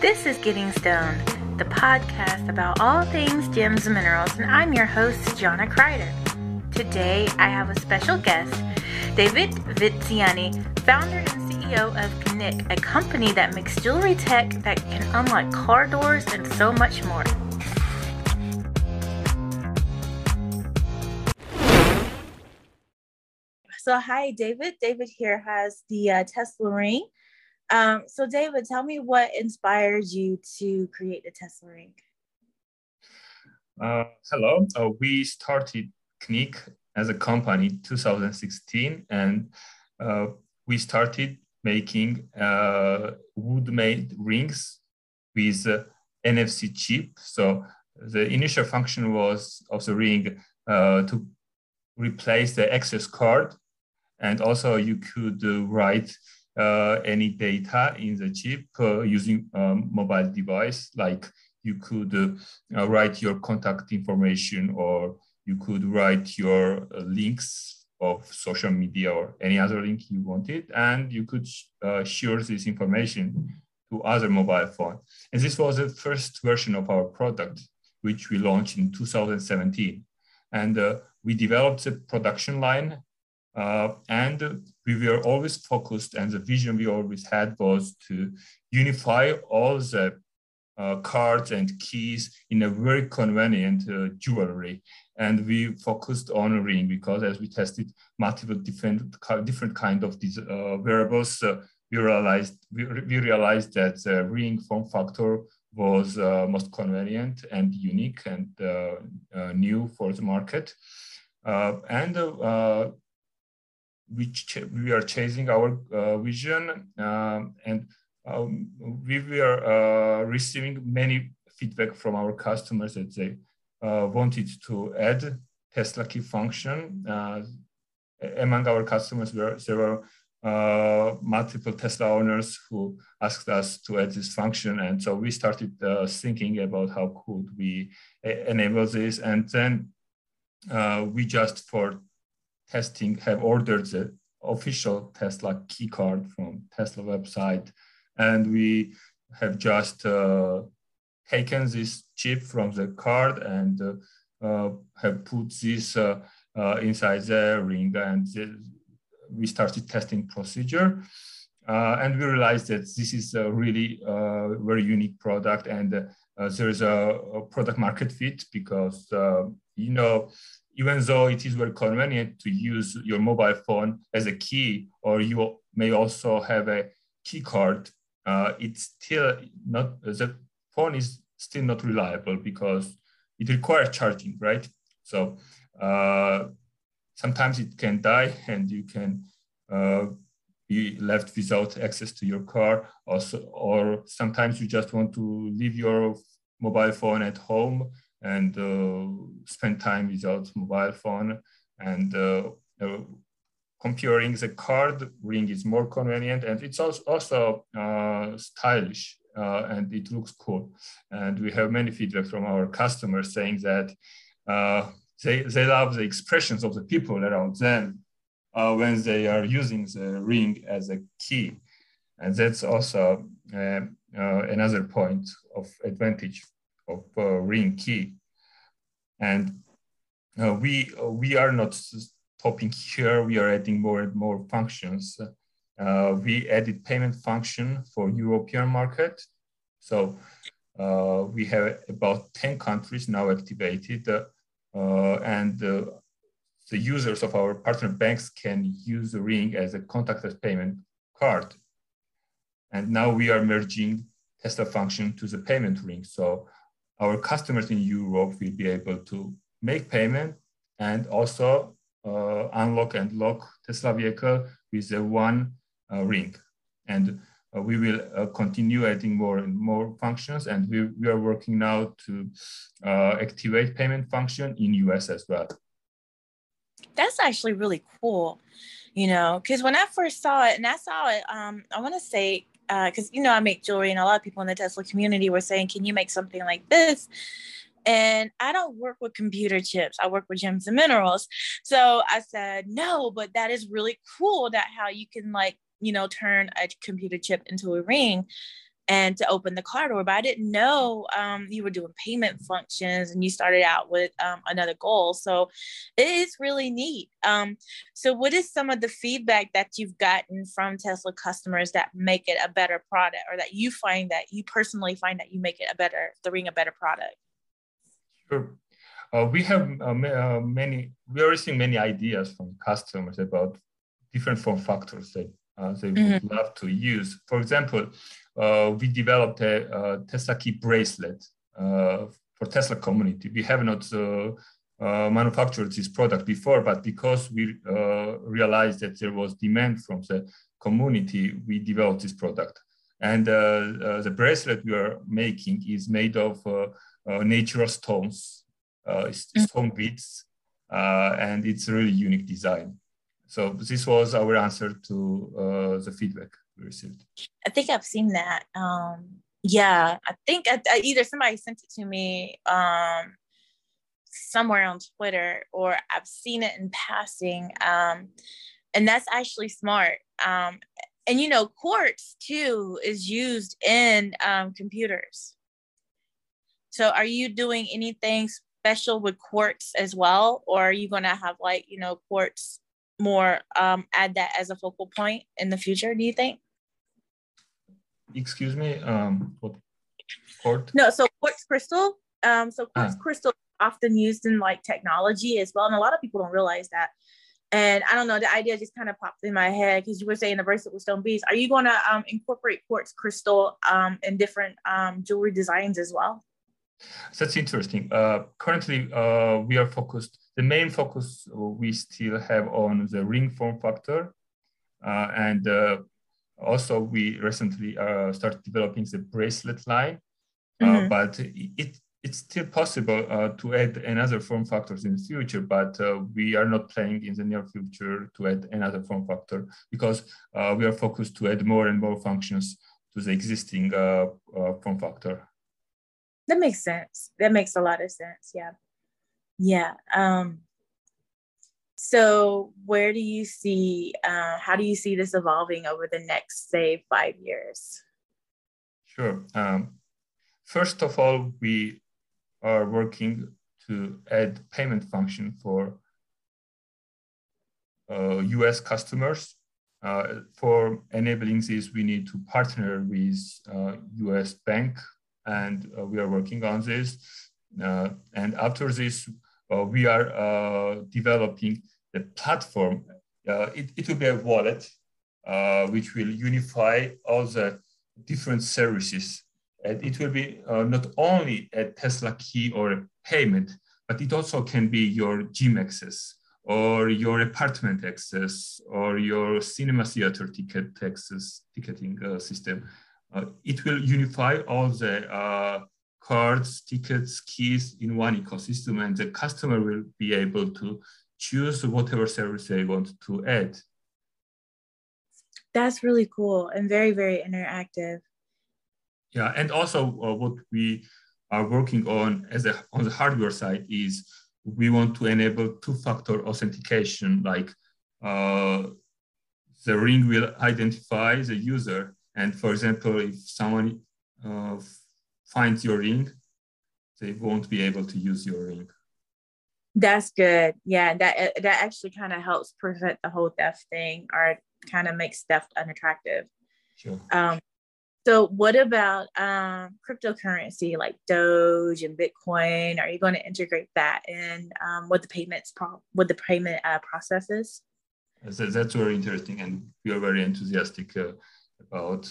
This is Getting Stoned, the podcast about all things gems and minerals, and I'm your host, Jonna Kreider. Today, I have a special guest, David Viziani, founder and CEO of CNICK, a company that makes jewelry tech that can unlock car doors and so much more. So, hi, David. David here has the uh, Tesla ring um, so, David, tell me what inspired you to create the Tesla Ring. Uh, hello. Uh, we started CNICK as a company 2016, and uh, we started making uh, wood-made rings with uh, NFC chip. So the initial function was of the ring uh, to replace the access card, and also you could write any data in the chip uh, using um, mobile device, like you could uh, write your contact information or you could write your links of social media or any other link you wanted, and you could uh, share this information to other mobile phone. And this was the first version of our product, which we launched in 2017. And uh, we developed the production line uh, and we were always focused, and the vision we always had was to unify all the uh, cards and keys in a very convenient uh, jewelry. And we focused on a ring because as we tested multiple different different kind of these uh, wearables, uh, we realized we, we, realized that the ring form factor was uh, most convenient and unique and new for the market. and we, we are chasing our uh, vision um, and um, we were uh, receiving many feedback from our customers that they uh, wanted to add Tesla key function. Uh, among our customers, were uh, multiple Tesla owners who asked us to add this function. And so we started uh, thinking about how could we enable this. And then we just for testing have ordered the official Tesla key card from Tesla website. And we have just uh, taken this chip from the card and uh, uh, have put this uh, uh, inside the ring and the, we started testing procedure. Uh, and we realized that this is a really very unique product and there is a, a, product market fit because, you know, even though it is very convenient to use your mobile phone as a key, or you may also have a key card, uh, it's still not, the phone is still not reliable because it requires charging, right? So uh, sometimes it can die and you can uh, be left without access to your car also, or sometimes you just want to leave your mobile phone at home and uh, spend time without mobile phone and uh, uh, comparing the card ring is more convenient and it's also, uh, stylish uh, and it looks cool. And we have many feedback from our customers saying that uh, they, they love the expressions of the people around them when they are using the ring as a key. And that's also another point of advantage of uh, ring key. And uh, we, uh, we are not stopping here. We are adding more and more functions. Uh, we added payment function for European market. So uh, we have about 10 countries now activated uh, and the users of our partner banks can use ring as a contactless payment card. And now we are merging Tesla function to the payment ring. So our customers in Europe will be able to make payment and also uh, unlock and lock Tesla vehicle with a one uh, ring. And uh, we will uh, continue adding more and more functions. And we, we are working now to uh, activate payment function in US as well. That's actually really cool, you know, because when I first saw it, and I saw it, um, I want to say because uh, you know I make jewelry, and a lot of people in the Tesla community were saying, "Can you make something like this?" And I don't work with computer chips. I work with gems and minerals. So I said, "No, but that is really cool. That how you can like you know turn a computer chip into a ring." And to open the car door. But I didn't know um, you were doing payment functions and you started out with um, another goal. So it is really neat. Um, so, what is some of the feedback that you've gotten from Tesla customers that make it a better product or that you find that you personally find that you make it a better, the ring a better product? Sure. Uh, we have uh, uh many, we are receiving many ideas from customers about different form factors that uh, they mm-hmm. would love to use. For example, uh, we developed a, a, Tesla key bracelet uh, for Tesla community. We have not uh, uh, manufactured this product before, but because we uh, realized that there was demand from the community, we developed this product. And the bracelet we are making is made of natural stones, mm-hmm. stone beads, and it's a really unique design so this was our answer to uh, the feedback we received. I think I've seen that. Um, yeah, I think I, I either somebody sent it to me um, somewhere on Twitter or I've seen it in passing. Um, and that's actually smart. Um, and you know, quartz too is used in um, computers. So are you doing anything special with quartz as well? Or are you going to have like, you know, quartz more um, add that as a focal point in the future, do you think? Excuse me, um, what quartz? No, so quartz crystal. Um, so quartz ah. crystal often used in like technology as well, and a lot of people don't realize that. And I don't know, the idea just kind of popped in my head because you were saying the bracelet with stone beads. Are you going to um, incorporate quartz crystal um, in different um, jewelry designs as well? That's interesting. Uh, currently, uh, we are focused the main focus we still have on the ring form factor. Uh, and uh, also we recently uh, started developing the bracelet line, uh, mm-hmm. but it, it's still possible uh, to add another form factors in the future, but uh, we are not planning in the near future to add another form factor because we are focused to add more and more functions to the existing form factor. That makes sense. That makes a lot of sense. Yeah. Yeah. Um, so, where do you see, uh, how do you see this evolving over the next, say, five years? Sure. Um, first of all, we are working to add payment function for uh, US customers. Uh, for enabling this, we need to partner with US uh, bank, and uh, we are working on this. Uh, and after this, uh, we are developing the platform. It, it will be a wallet which will unify all the different services. And it will be not only a Tesla key or a payment, but it also can be your gym access or your apartment access or your cinema theater ticket access ticketing uh, system. Uh, it will unify all the uh, cards, tickets, keys in one ecosystem, and the customer will be able to choose whatever service they want to add. That's really cool and very, very interactive. Yeah, and also uh, what we are working on as a, on the hardware side is we want to enable two-factor authentication, like uh, the ring will identify the user. And for example, if someone uh, finds your ring, they won't be able to use your ring. That's good. Yeah, that that actually kind of helps prevent the whole theft thing, or kind of makes theft unattractive. Sure. Um, so what about um, cryptocurrency like Doge and Bitcoin? Are you going to integrate that in um, with the payments pro- with the payment uh, processes? That's very interesting, and we are very enthusiastic uh, about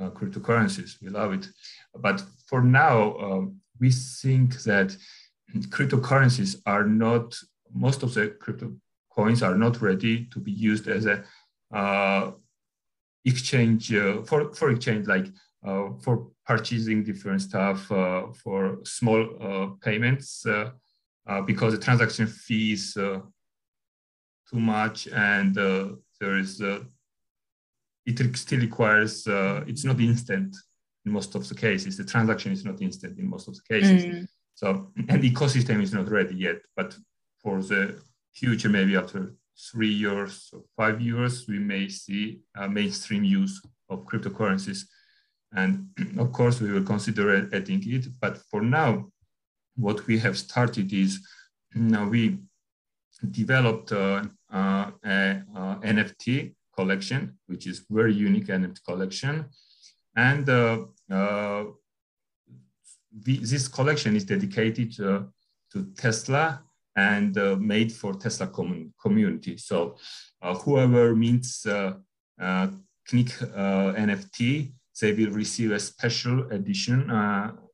uh, cryptocurrencies. We love it. But for now, um, we think that cryptocurrencies are not, most of the crypto coins are not ready to be used as a uh, exchange uh, for, for exchange, like uh, for purchasing different stuff, uh, for small uh, payments, because the transaction fees too much and there is it still requires, uh, it's not instant in most of the cases. The transaction is not instant in most of the cases. Mm. So, and the ecosystem is not ready yet, but for the future, maybe after three years or five years, we may see a mainstream use of cryptocurrencies. And of course, we will consider adding it. But for now, what we have started is now we developed uh, uh, a, a, NFT collection, which is very unique NFT collection. And uh, uh we, this collection is dedicated uh, to Tesla and uh, made for Tesla com community. So whoever meets CNICK NFT, they will receive a special edition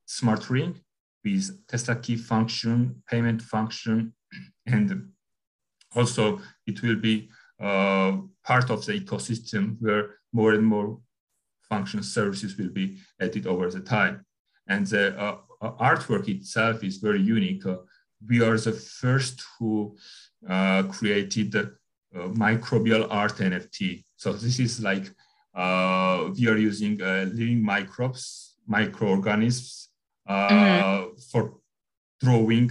smart ring with Tesla key function, payment function, and also it will be uh, part of the ecosystem where more and more function services will be added over the time. And the uh, uh artwork itself is very unique. Uh, we are the first who uh, created the uh, microbial art NFT. So this is like we are using living microbes, microorganisms mm-hmm. for drawing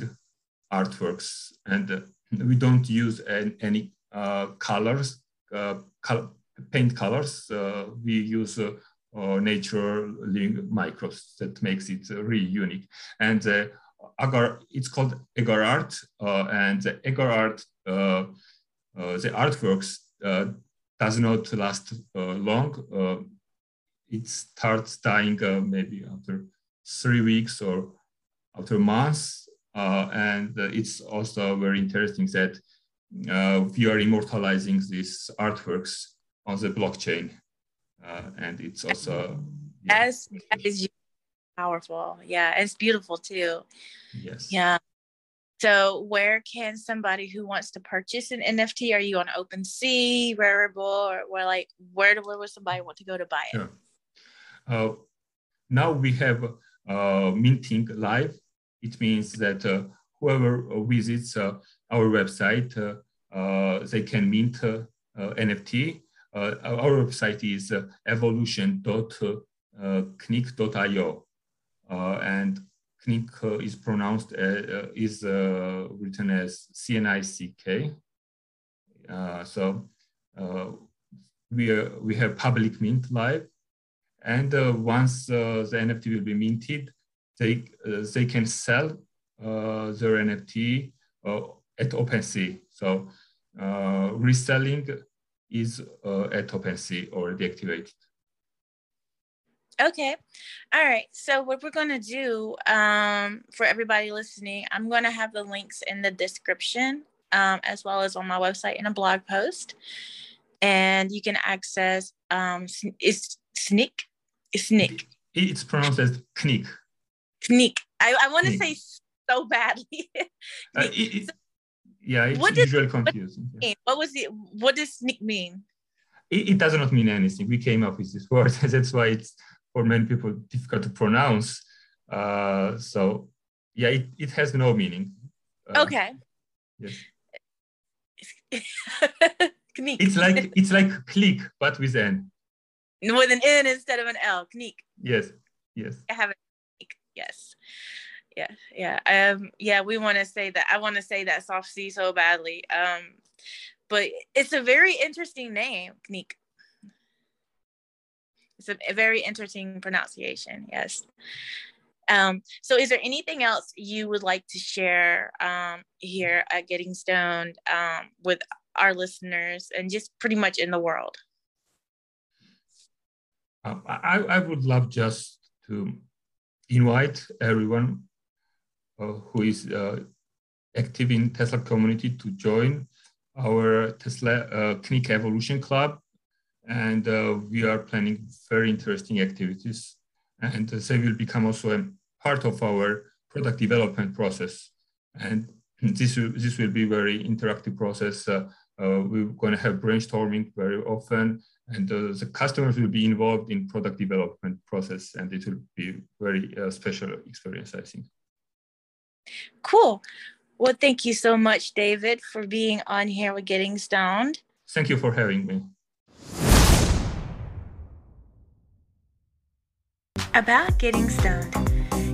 artworks and we don't use any uh, Uh, colors, uh, paint colors. Uh, we use uh, uh, natural microbes that makes it really unique. And agar, it's called agar art, and the agar art, the artworks does not last long. it starts dying maybe after three weeks or after months uh, and it's also very interesting that uh, we are immortalizing these artworks on the blockchain. Uh, and it's also yeah. as powerful. Yeah, it's beautiful too. Yes. Yeah. So, where can somebody who wants to purchase an NFT? Are you on OpenSea, Rarible, or where like where, where would somebody want to go to buy it? Sure. Uh, now we have uh, minting live it means that uh, whoever visits uh, our website, uh, uh, they can mint uh, uh, NFT. our website is evolution.cnick.io. and CNICK is pronounced, is written as C-N-I-C-K. so we, we have public mint live. And uh, once uh, the NFT will be minted, they, uh, they can sell uh, their NFT uh, at OpenSea. So reselling is at OpenSea already activated. Okay. All right. So what we're going to do um, for everybody listening, I'm going to have the links in the description um, as well as on my website in a blog post. And you can access um, it's Snick. It's Snick. It's pronounced as CNICK. CNICK. I, I want to say so badly. uh, it, it, yeah, it's what usually confusing. What, yeah. what was it? What does sneak mean? It, it, does not mean anything. We came up with this word. That's why it's for many people difficult to pronounce. Uh, so yeah, it, it has no meaning. Uh, okay. Yes. it's like it's like click, but with n. With an n instead of an l. CNICK. Yes. Yes. I have a it yes yeah yeah um yeah we want to say that i want to say that soft c so badly um but it's a very interesting name CNICK. it's a, a, very interesting pronunciation yes um so is there anything else you would like to share um here at getting stoned um with our listeners and just pretty much in the world um, I, I would love just to invite everyone who is uh, active in Tesla community to join our Tesla uh, CNICK Evolution Club. And uh, we are planning very interesting activities. And they will become also a part of our product development process. And this this will be very interactive process. Uh, uh, we're going to have brainstorming very often and uh, the customers will be involved in product development process and it will be very uh, special experience i think cool. Well thank you so much david for being on here with getting stoned. Thank you for having me. About getting stoned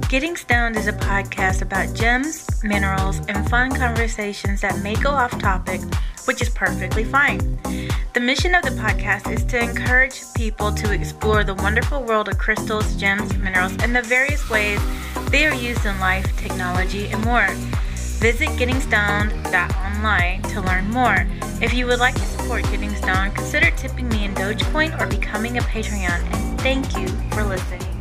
Getting Stoned is a podcast about gems, minerals, and fun conversations that may go off topic which is perfectly fine. The mission of the podcast is to encourage people to explore the wonderful world of crystals, gems, minerals, and the various ways they are used in life, technology, and more. Visit gettingstoned.online to learn more. If you would like to support Getting Stoned, consider tipping me in Dogecoin or becoming a Patreon. And thank you for listening.